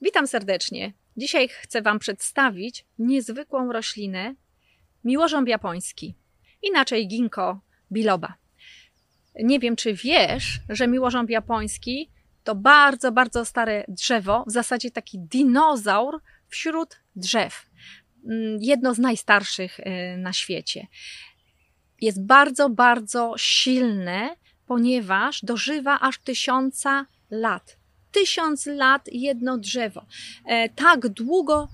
Witam serdecznie. Dzisiaj chcę Wam przedstawić niezwykłą roślinę miłożąb japoński, inaczej ginkgo biloba. Nie wiem, czy wiesz, że miłożąb japoński to bardzo, bardzo stare drzewo, w zasadzie taki dinozaur wśród drzew. Mm, jedno z najstarszych y, na świecie. Jest bardzo, bardzo silne, ponieważ dożywa aż tysiąca lat tysiąc lat jedno drzewo. E, tak długo,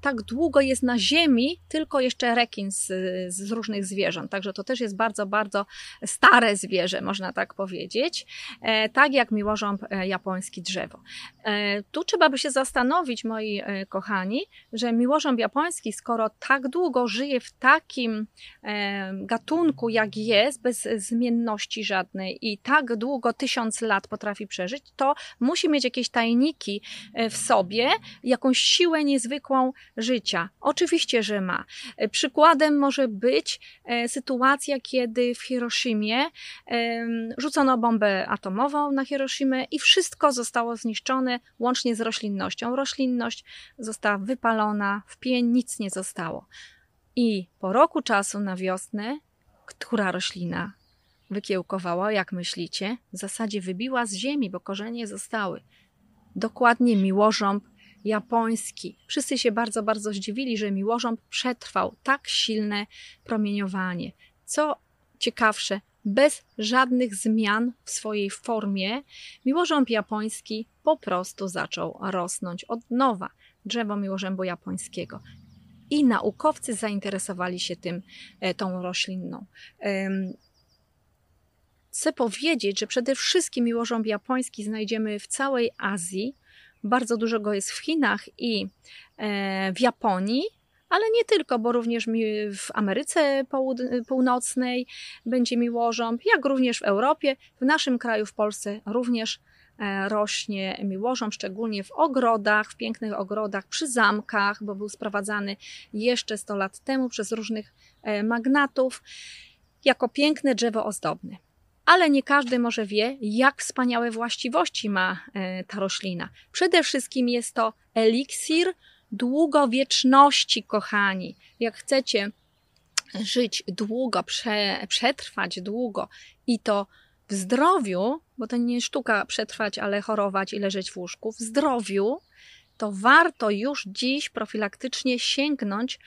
tak długo jest na ziemi tylko jeszcze rekin z, z różnych zwierząt. Także to też jest bardzo, bardzo stare zwierzę, można tak powiedzieć. E, tak jak miłożąb japoński drzewo. Tu trzeba by się zastanowić, moi kochani, że miłożąb japoński, skoro tak długo żyje w takim gatunku, jak jest, bez zmienności żadnej i tak długo, tysiąc lat potrafi przeżyć, to musi mieć jakieś tajniki e, w sobie, jakąś siłę niezwykłą życia. Oczywiście, że ma. E, przykładem może być e, sytuacja, kiedy w Hiroshimie rzucono bombę atomową na Hiroshimę i wszystko zostało zniszczone, łącznie z roślinnością. Roślinność została wypalona, w pień nic nie zostało. I po roku czasu na wiosnę, która roślina wykiełkowała, jak myślicie? W zasadzie wybiła z ziemi, bo korzenie zostały. Dokładnie miłożąb japoński. Wszyscy się bardzo, bardzo zdziwili, że miłożąb przetrwał tak silne promieniowanie. Co ciekawsze, bez żadnych zmian w swojej formie, miłożąb japoński po prostu zaczął rosnąć od nowa. Drzewo miłożębu japońskiego. I naukowcy zainteresowali się tym, e, tą roślinną chcę powiedzieć, że przede wszystkim miłożąb japoński znajdziemy w całej Azji. Bardzo dużo go jest w Chinach i e, w Japonii, ale nie tylko, bo również w Ameryce Północnej będzie miłożąb, jak również w Europie, w naszym kraju, w Polsce również e, rośnie miłożąb, szczególnie w ogrodach, w pięknych ogrodach, przy zamkach, bo był sprowadzany jeszcze 100 lat temu przez różnych e, magnatów jako piękne drzewo ozdobne ale nie każdy może wie, jak wspaniałe właściwości ma e, ta roślina. Przede wszystkim jest to eliksir długowieczności, kochani. Jak chcecie żyć długo, prze, przetrwać długo i to w zdrowiu, bo to nie sztuka przetrwać, ale chorować i leżeć w łóżku, w zdrowiu, to warto już dziś profilaktycznie sięgnąć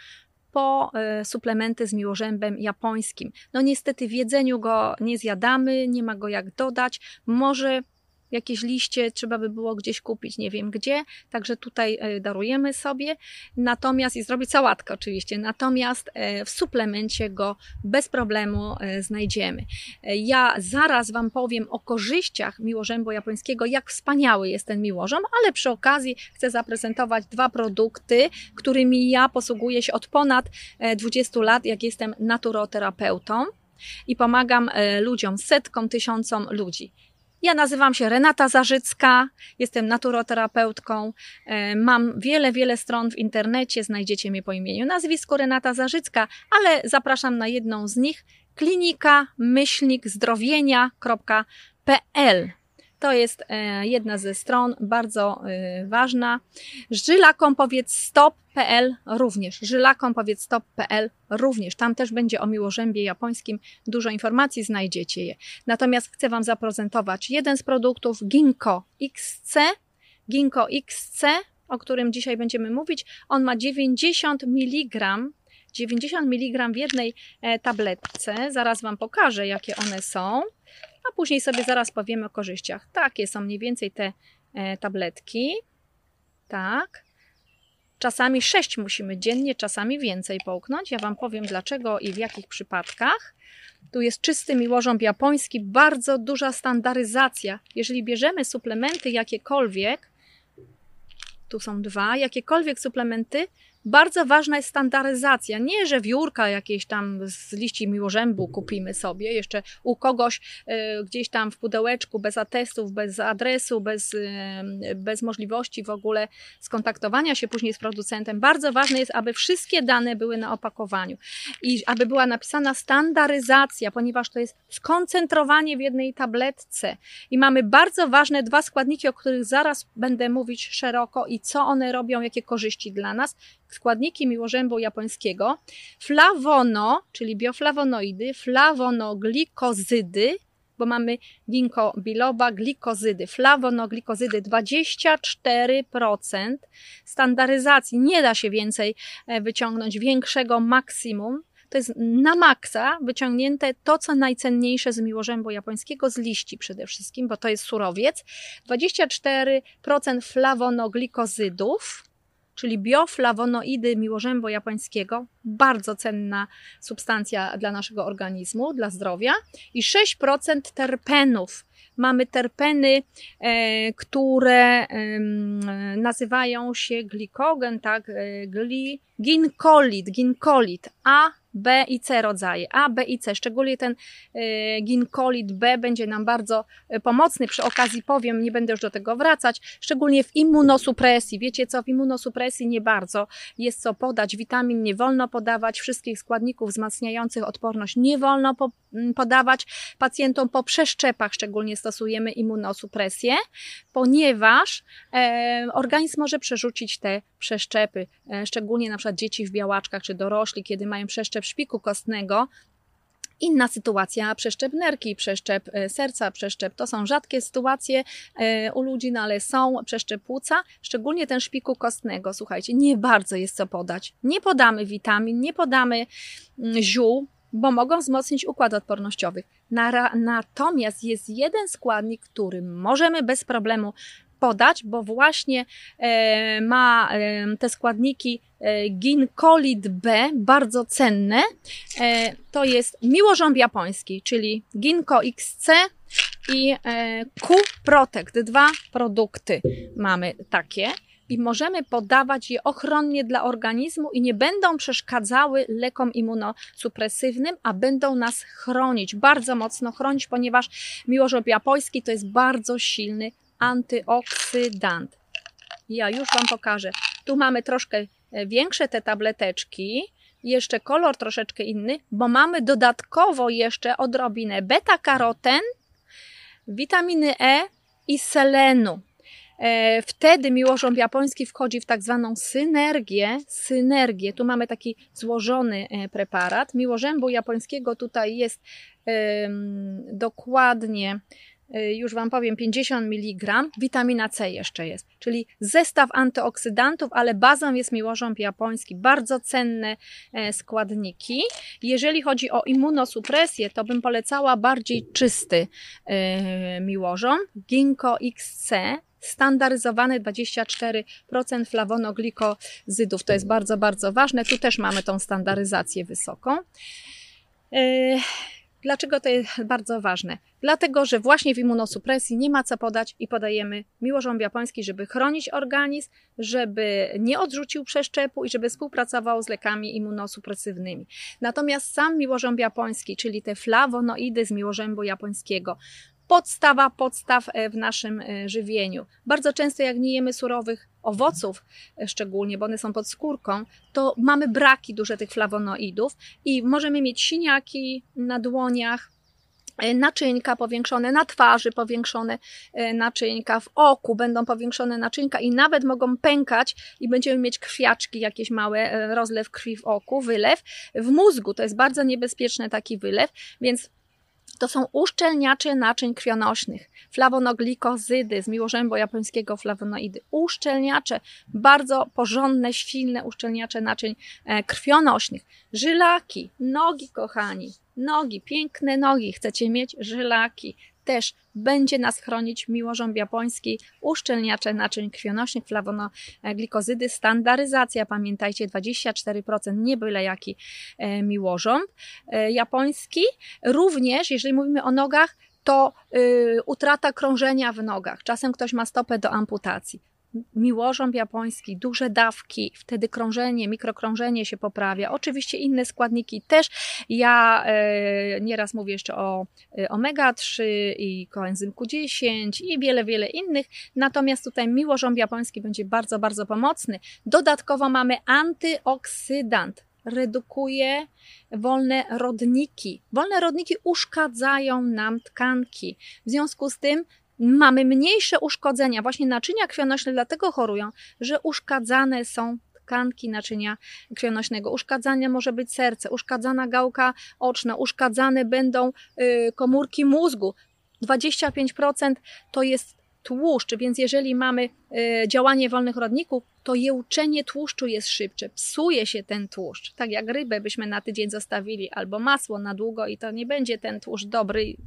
po e, suplementy z miłożębem japońskim. No niestety w jedzeniu go nie zjadamy, nie ma go jak dodać. Może jakieś liście trzeba by było gdzieś kupić, nie wiem gdzie, także tutaj e, darujemy sobie, natomiast i zrobić sałatkę oczywiście, natomiast e, w suplemencie go bez problemu e, znajdziemy. Ja zaraz Wam powiem o korzyściach miłożębu japońskiego, jak wspaniały jest ten miłożąb, ale przy okazji chcę zaprezentować dwa produkty, którymi ja posługuję się od ponad 20 lat, jak jestem naturoterapeutą i pomagam ludziom, setkom, tysiącom ludzi. Ja nazywam się Renata Zarzycka, jestem naturoterapeutką. E, mam wiele, wiele stron w internecie, znajdziecie mnie po imieniu, nazwisku Renata Zarzycka, ale zapraszam na jedną z nich klinika myślnik zdrowienia.pl. To jest e, jedna ze stron, bardzo e, ważna. Żylakom powiedz stop.pl również. Żylakom powiedz stop.pl również. Tam też będzie o miłożębie japońskim. Dużo informacji znajdziecie je. Natomiast chcę Wam zaprezentować jeden z produktów Ginkgo XC. Ginkgo XC, o którym dzisiaj będziemy mówić. On ma 90 mg 90 mg w jednej e, tabletce. Zaraz Wam pokażę, jakie one są a później sobie zaraz powiemy o korzyściach. Takie są mniej więcej te e, tabletki. Tak. Czasami 6 musimy dziennie, czasami więcej połknąć. Ja Wam powiem dlaczego i w jakich przypadkach. Tu jest czysty miłożąb japoński, bardzo duża standaryzacja. Jeżeli bierzemy suplementy jakiekolwiek, tu są dwa, jakiekolwiek suplementy, Bardzo ważna jest standaryzacja. Nie, że wiórka jakieś tam z liści miłożębu kupimy sobie, jeszcze u kogoś y, gdzieś tam w pudełeczku, bez atestów, bez adresu, bez, y, bez możliwości w ogóle skontaktowania się później z producentem. Bardzo ważne jest, aby wszystkie dane były na opakowaniu i aby była napisana standaryzacja, ponieważ to jest skoncentrowanie w jednej tabletce. I mamy bardzo ważne dwa składniki, o których zaraz będę mówić szeroko i co one robią, jakie korzyści dla nas składniki miłożębu japońskiego, flawono, czyli bioflawonoidy, flawonoglikozydy, bo mamy ginkgo biloba, glikozydy, flawonoglikozydy 24%. Standaryzacji nie da się więcej e, wyciągnąć, większego maksimum. To jest na maksa wyciągnięte to, co najcenniejsze z miłożębu japońskiego, z liści przede wszystkim, bo to jest surowiec. 24% flawonoglikozydów, czyli bioflawonoidy miłożębu japońskiego, bardzo cenna substancja dla naszego organizmu, dla zdrowia, i 6% terpenów. Mamy terpeny, e, które e, nazywają się glikogen, tak, e, gli, ginkolit, ginkolit, a B i C rodzaje, A, B i C. Szczególnie ten y, ginkolit B będzie nam bardzo y, pomocny. Przy okazji powiem, nie będę już do tego wracać, szczególnie w immunosupresji. Wiecie co, w immunosupresji nie bardzo jest co podać. Witamin nie wolno podawać, wszystkich składników wzmacniających odporność nie wolno po, podawać. Pacjentom po przeszczepach szczególnie stosujemy immunosupresję, ponieważ e, organizm może przerzucić te przeszczepy, e, szczególnie na przykład dzieci w białaczkach czy dorośli, kiedy mają przeszczep szpiku kostnego, Inna sytuacja, przeszczep nerki, przeszczep e, serca, przeszczep to są rzadkie sytuacje e, u ludzi, no ale są przeszczep płuca, szczególnie ten szpiku kostnego. Słuchajcie, nie bardzo jest co podać. Nie podamy witamin, nie podamy mm, ziół, bo mogą wzmocnić układ odpornościowy. Natomiast jest jeden składnik, który możemy bez problemu podać, bo właśnie e, ma e, te składniki e, ginkolit B, bardzo cenne. To jest miłożąb japoński, czyli Ginko XC i Q Protect. Dwa produkty mamy takie i możemy podawać je ochronnie dla organizmu i nie będą przeszkadzały lekom immunosupresywnym, a będą nas chronić, bardzo mocno chronić, ponieważ miłożąb japoński to jest bardzo silny antyoksydant. Ja już Wam pokażę. Tu mamy troszkę e, większe te tableteczki, jeszcze kolor troszeczkę inny, bo mamy dodatkowo jeszcze odrobinę beta-karoten, witaminy E i selenu. E, wtedy miłożąb japoński wchodzi w tak zwaną synergię. Synergię. Tu mamy taki złożony e, preparat. Miłożębu japońskiego tutaj jest dokładnie Y, już Wam powiem, 50 mg, witamina C jeszcze jest, czyli zestaw antyoksydantów, ale bazą jest miłożąb japoński, bardzo cenne e, składniki. Jeżeli chodzi o immunosupresję, to bym polecała bardziej czysty e, miłożąb, Ginkgo XC, standaryzowane 24% flawonoglikozydów. To jest bardzo, bardzo ważne. Tu też mamy tą standaryzację wysoką. E, Dlaczego to jest bardzo ważne? Dlatego, że właśnie w immunosupresji nie ma co podać i podajemy miłożąb japoński, żeby chronić organizm, żeby nie odrzucił przeszczepu i żeby współpracował z lekami immunosupresywnymi. Natomiast sam miłożąb japoński, czyli te flawonoidy z miłożębu japońskiego, podstawa podstaw e, w naszym e, żywieniu. Bardzo często jak nie jemy surowych owoców, e, szczególnie, bo one są pod skórką, to mamy braki duże tych flawonoidów i możemy mieć siniaki na dłoniach, naczyńka powiększone, na twarzy powiększone naczyńka, w oku będą powiększone naczynka i nawet mogą pękać i będziemy mieć krwiaczki, jakieś małe, rozlew krwi w oku, wylew. W mózgu to jest bardzo niebezpieczny taki wylew, więc to są uszczelniacze naczyń krwionośnych, flawonoglikozydy z miłożębu japońskiego flawonoidy. Uszczelniacze, bardzo porządne, silne uszczelniacze naczyń e, krwionośnych. Żylaki, nogi kochani, nogi, piękne nogi, chcecie mieć żylaki, też będzie nas chronić miłożąb japoński, uszczelniacze naczyń krwionośnych, flawonoglikozydy, standaryzacja, pamiętajcie, 24%, nie byle jaki e, miłożąb e, japoński. Również, jeżeli mówimy o nogach, to y, utrata krążenia w nogach. Czasem ktoś ma stopę do amputacji. Miłożąb japoński, duże dawki, wtedy krążenie, mikrokrążenie się poprawia. Oczywiście inne składniki też. Ja e, nieraz mówię jeszcze o e, omega-3 i koenzym Q10 i wiele, wiele innych. Natomiast tutaj miłożąb japoński będzie bardzo, bardzo pomocny. Dodatkowo mamy antyoksydant redukuje wolne rodniki. Wolne rodniki uszkadzają nam tkanki. W związku z tym mamy mniejsze uszkodzenia. Właśnie naczynia krwionośne dlatego chorują, że uszkadzane są tkanki naczynia krwionośnego. Uszkadzane może być serce, uszkadzana gałka oczna, uszkadzane będą y, komórki mózgu. 25% to jest tłuszcz, więc jeżeli mamy y, działanie wolnych rodników, to jełczenie tłuszczu jest szybsze, psuje się ten tłuszcz. Tak jak rybę byśmy na tydzień zostawili, albo masło na długo i to nie będzie ten tłuszcz dobry i,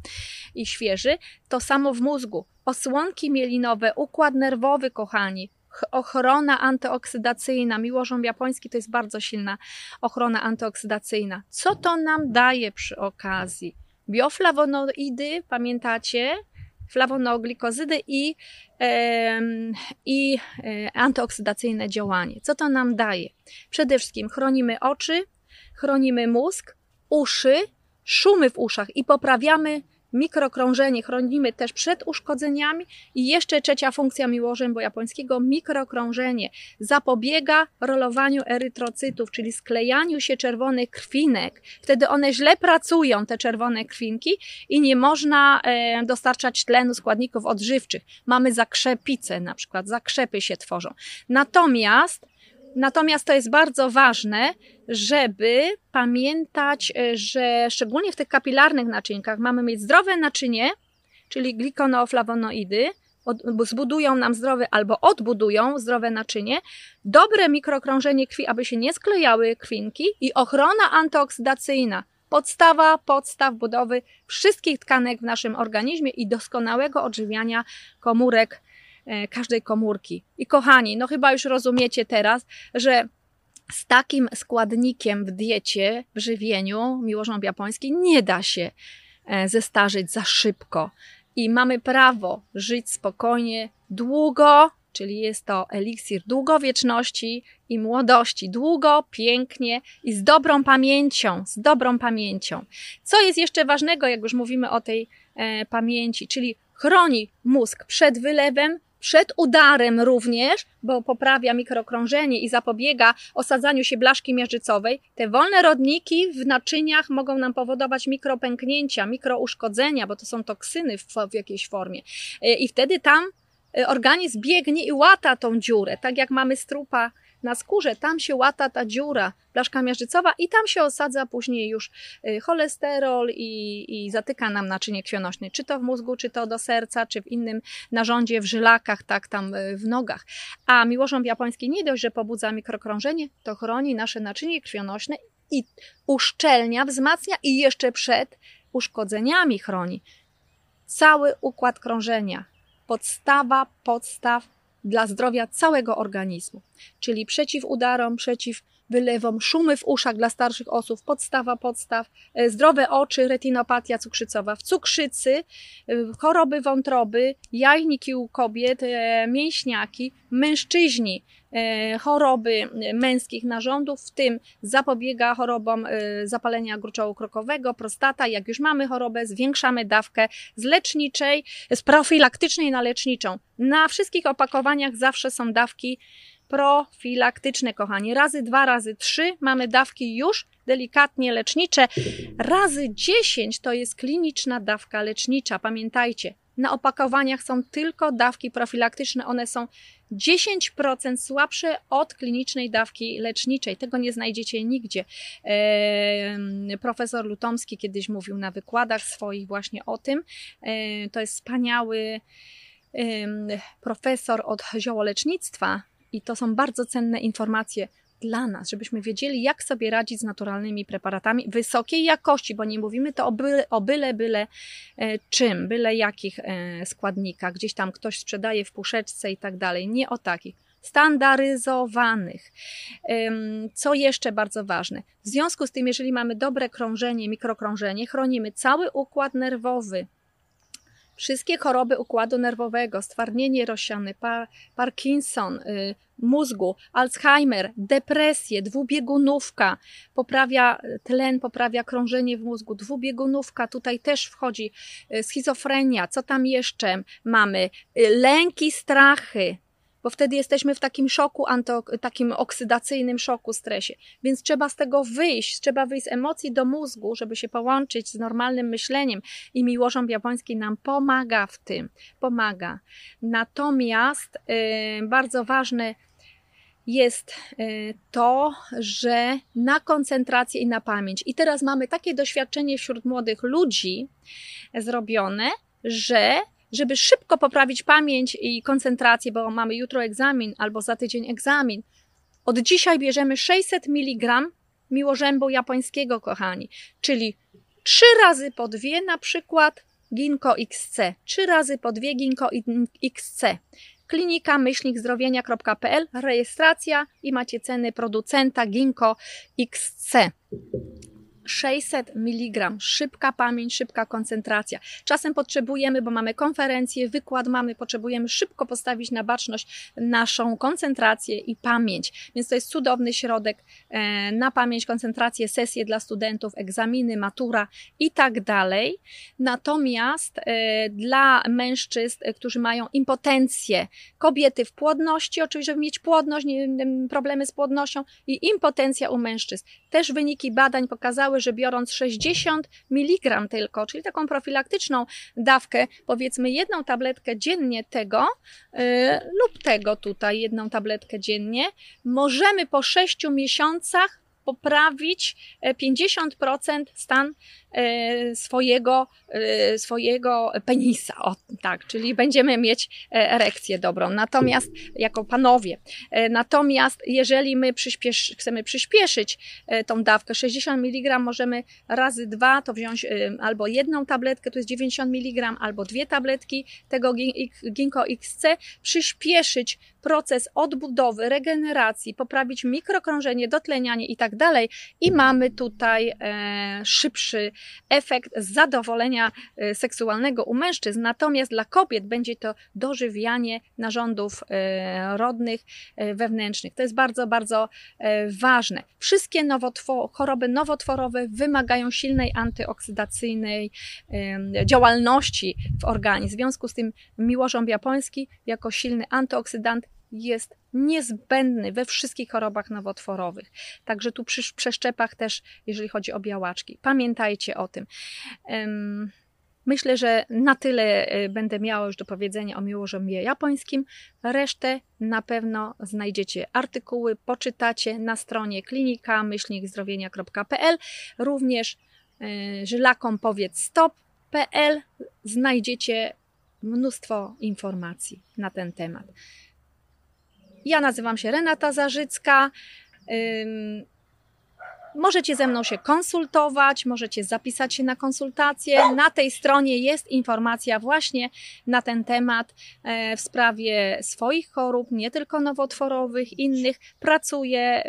i świeży. To samo w mózgu. Osłonki mielinowe, układ nerwowy, kochani, ochrona antyoksydacyjna. Miłożąb japoński to jest bardzo silna ochrona antyoksydacyjna. Co to nam daje przy okazji? Bioflawonoidy, pamiętacie? Flawonoglikozydy i, i e, antyoksydacyjne działanie. Co to nam daje? Przede wszystkim chronimy oczy, chronimy mózg, uszy, szumy w uszach i poprawiamy mikrokrążenie chronimy też przed uszkodzeniami i jeszcze trzecia funkcja miłożębu japońskiego, mikrokrążenie zapobiega rolowaniu erytrocytów, czyli sklejaniu się czerwonych krwinek. Wtedy one źle pracują, te czerwone krwinki i nie można e, dostarczać tlenu składników odżywczych. Mamy zakrzepice na przykład, zakrzepy się tworzą. Natomiast Natomiast to jest bardzo ważne, żeby pamiętać, e, że szczególnie w tych kapilarnych naczynkach mamy mieć zdrowe naczynie, czyli glikoneoflawonoidy, zbudują nam zdrowe albo odbudują zdrowe naczynie, dobre mikrokrążenie krwi, aby się nie sklejały krwinki i ochrona antyoksydacyjna. Podstawa podstaw budowy wszystkich tkanek w naszym organizmie i doskonałego odżywiania komórek każdej komórki. I kochani, no chyba już rozumiecie teraz, że z takim składnikiem w diecie, w żywieniu, miłożąb japoński, nie da się e, zestarzyć za szybko. I mamy prawo żyć spokojnie, długo, czyli jest to eliksir długowieczności i młodości. Długo, pięknie i z dobrą pamięcią, z dobrą pamięcią. Co jest jeszcze ważnego, jak już mówimy o tej e, pamięci, czyli chroni mózg przed wylewem, przed udarem również, bo poprawia mikrokrążenie i zapobiega osadzaniu się blaszki miażdżycowej, te wolne rodniki w naczyniach mogą nam powodować mikropęknięcia, mikrouszkodzenia, bo to są toksyny w, w jakiejś formie. E, I wtedy tam e, organizm biegnie i łata tą dziurę, tak jak mamy strupa na skórze, tam się łata ta dziura, blaszka miażdżycowa i tam się osadza później już y, cholesterol i, i zatyka nam naczynie krwionośne, czy to w mózgu, czy to do serca, czy w innym narządzie, w żylakach, tak tam y, w nogach. A miłożąb japoński nie dość, że pobudza mikrokrążenie, to chroni nasze naczynie krwionośne i uszczelnia, wzmacnia i jeszcze przed uszkodzeniami chroni. Cały układ krążenia, podstawa podstaw dla zdrowia całego organizmu, czyli przeciw udarom, przeciw wylewom, szumy w uszach dla starszych osób, podstawa podstaw, e, zdrowe oczy, retinopatia cukrzycowa, w cukrzycy, e, choroby wątroby, jajniki u kobiet, e, mięśniaki, mężczyźni, choroby męskich narządów, w tym zapobiega chorobom zapalenia gruczołu krokowego, prostata. Jak już mamy chorobę, zwiększamy dawkę z leczniczej, z profilaktycznej na leczniczą. Na wszystkich opakowaniach zawsze są dawki profilaktyczne, kochani. Razy dwa, razy trzy mamy dawki już delikatnie lecznicze. Razy dziesięć to jest kliniczna dawka lecznicza. Pamiętajcie, na opakowaniach są tylko dawki profilaktyczne. One są 10% słabsze od klinicznej dawki leczniczej. Tego nie znajdziecie nigdzie. Profesor Lutomski kiedyś mówił na wykładach swoich właśnie o tym. To jest wspaniały profesor od ziołolecznictwa, i to są bardzo cenne informacje dla nas, żebyśmy wiedzieli, jak sobie radzić z naturalnymi preparatami wysokiej jakości, bo nie mówimy to o byle, o byle, byle e, czym, byle jakich e, składnikach, gdzieś tam ktoś sprzedaje w puszeczce i tak dalej. Nie o takich standaryzowanych. Co jeszcze bardzo ważne? W związku z tym, jeżeli mamy dobre krążenie, mikrokrążenie, chronimy cały układ nerwowy, Wszystkie choroby układu nerwowego, stwardnienie rozsiane, par Parkinson, y, mózgu, Alzheimer, depresję, dwubiegunówka, poprawia tlen, poprawia krążenie w mózgu, dwubiegunówka, tutaj też wchodzi y, schizofrenia, co tam jeszcze mamy, y, lęki, strachy, bo wtedy jesteśmy w takim szoku, takim oksydacyjnym szoku, stresie. Więc trzeba z tego wyjść, trzeba wyjść z emocji do mózgu, żeby się połączyć z normalnym myśleniem i miłożąb japoński nam pomaga w tym, pomaga. Natomiast yy, bardzo ważne jest y, to, że na koncentrację i na pamięć. I teraz mamy takie doświadczenie wśród młodych ludzi zrobione, że żeby szybko poprawić pamięć i koncentrację, bo mamy jutro egzamin albo za tydzień egzamin. Od dzisiaj bierzemy 600 mg miłożębu japońskiego, kochani, czyli trzy razy po dwie na przykład Ginko XC, trzy razy po dwie Ginko XC. Klinika myślnik zdrowienia.pl, rejestracja i macie ceny producenta Ginko XC. 600 mg, szybka pamięć, szybka koncentracja. Czasem potrzebujemy, bo mamy konferencję, wykład mamy, potrzebujemy szybko postawić na baczność naszą koncentrację i pamięć. Więc to jest cudowny środek e, na pamięć, koncentrację, sesje dla studentów, egzaminy, matura i tak dalej. Natomiast e, dla mężczyzn, e, którzy mają impotencję, kobiety w płodności, oczywiście, żeby mieć płodność, problemy z płodnością i impotencja u mężczyzn. Też wyniki badań pokazały, że biorąc 60 mg tylko, czyli taką profilaktyczną dawkę, powiedzmy jedną tabletkę dziennie tego yy, lub tego tutaj, jedną tabletkę dziennie, możemy po 6 miesiącach poprawić 50% e, stan e, swojego, e, swojego penisa. O, tak, czyli będziemy mieć erekcję dobrą. Natomiast, jako panowie, natomiast jeżeli my przyspiesz, chcemy przyspieszyć tą dawkę, 60 mg możemy razy dwa to wziąć albo jedną tabletkę, to jest 90 mg, albo dwie tabletki tego Ginkgo XC, przyspieszyć proces odbudowy, regeneracji, poprawić mikrokrążenie, dotlenianie i tak dalej. I mamy tutaj e, szybszy efekt zadowolenia e, seksualnego u mężczyzn. Natomiast dla kobiet będzie to dożywianie narządów e, rodnych, wewnętrznych. To jest bardzo, bardzo ważne. Wszystkie nowotwor choroby nowotworowe wymagają silnej antyoksydacyjnej działalności w organizmie. W związku z tym miłożąb japoński jako silny antyoksydant jest niezbędny we wszystkich chorobach nowotworowych. Także tu przy przeszczepach też, jeżeli chodzi o białaczki. Pamiętajcie o tym. Myślę, że na tyle e, będę miała już do powiedzenia o miłożąbie japońskim. Resztę na pewno znajdziecie artykuły, poczytacie na stronie klinika zdrowienia.pl. Również e, żylakom powiedz stop.pl znajdziecie mnóstwo informacji na ten temat. Ja nazywam się Renata Zarzycka. Możecie ze mną się konsultować, możecie zapisać się na konsultację. Na tej stronie jest informacja właśnie na ten temat e, w sprawie swoich chorób, nie tylko nowotworowych, innych. Pracuję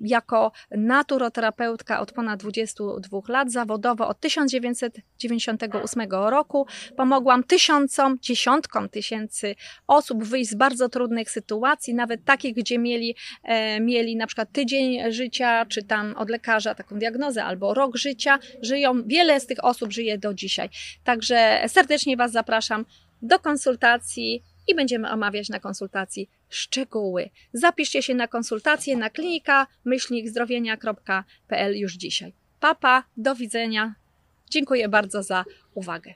jako naturoterapeutka od ponad 22 lat, zawodowo od 1998 roku. Pomogłam tysiącom, dziesiątkom tysięcy osób wyjść z bardzo trudnych sytuacji, nawet takich, gdzie mieli, e, mieli na przykład tydzień życia, czy tam od lekarza taką diagnozę, albo rok życia, żyją, wiele z tych osób żyje do dzisiaj. Także serdecznie Was zapraszam do konsultacji i będziemy omawiać na konsultacji szczegóły. Zapiszcie się na konsultację na klinika myślnikzdrowienia.pl już dzisiaj. Papa, do widzenia. Dziękuję bardzo za uwagę.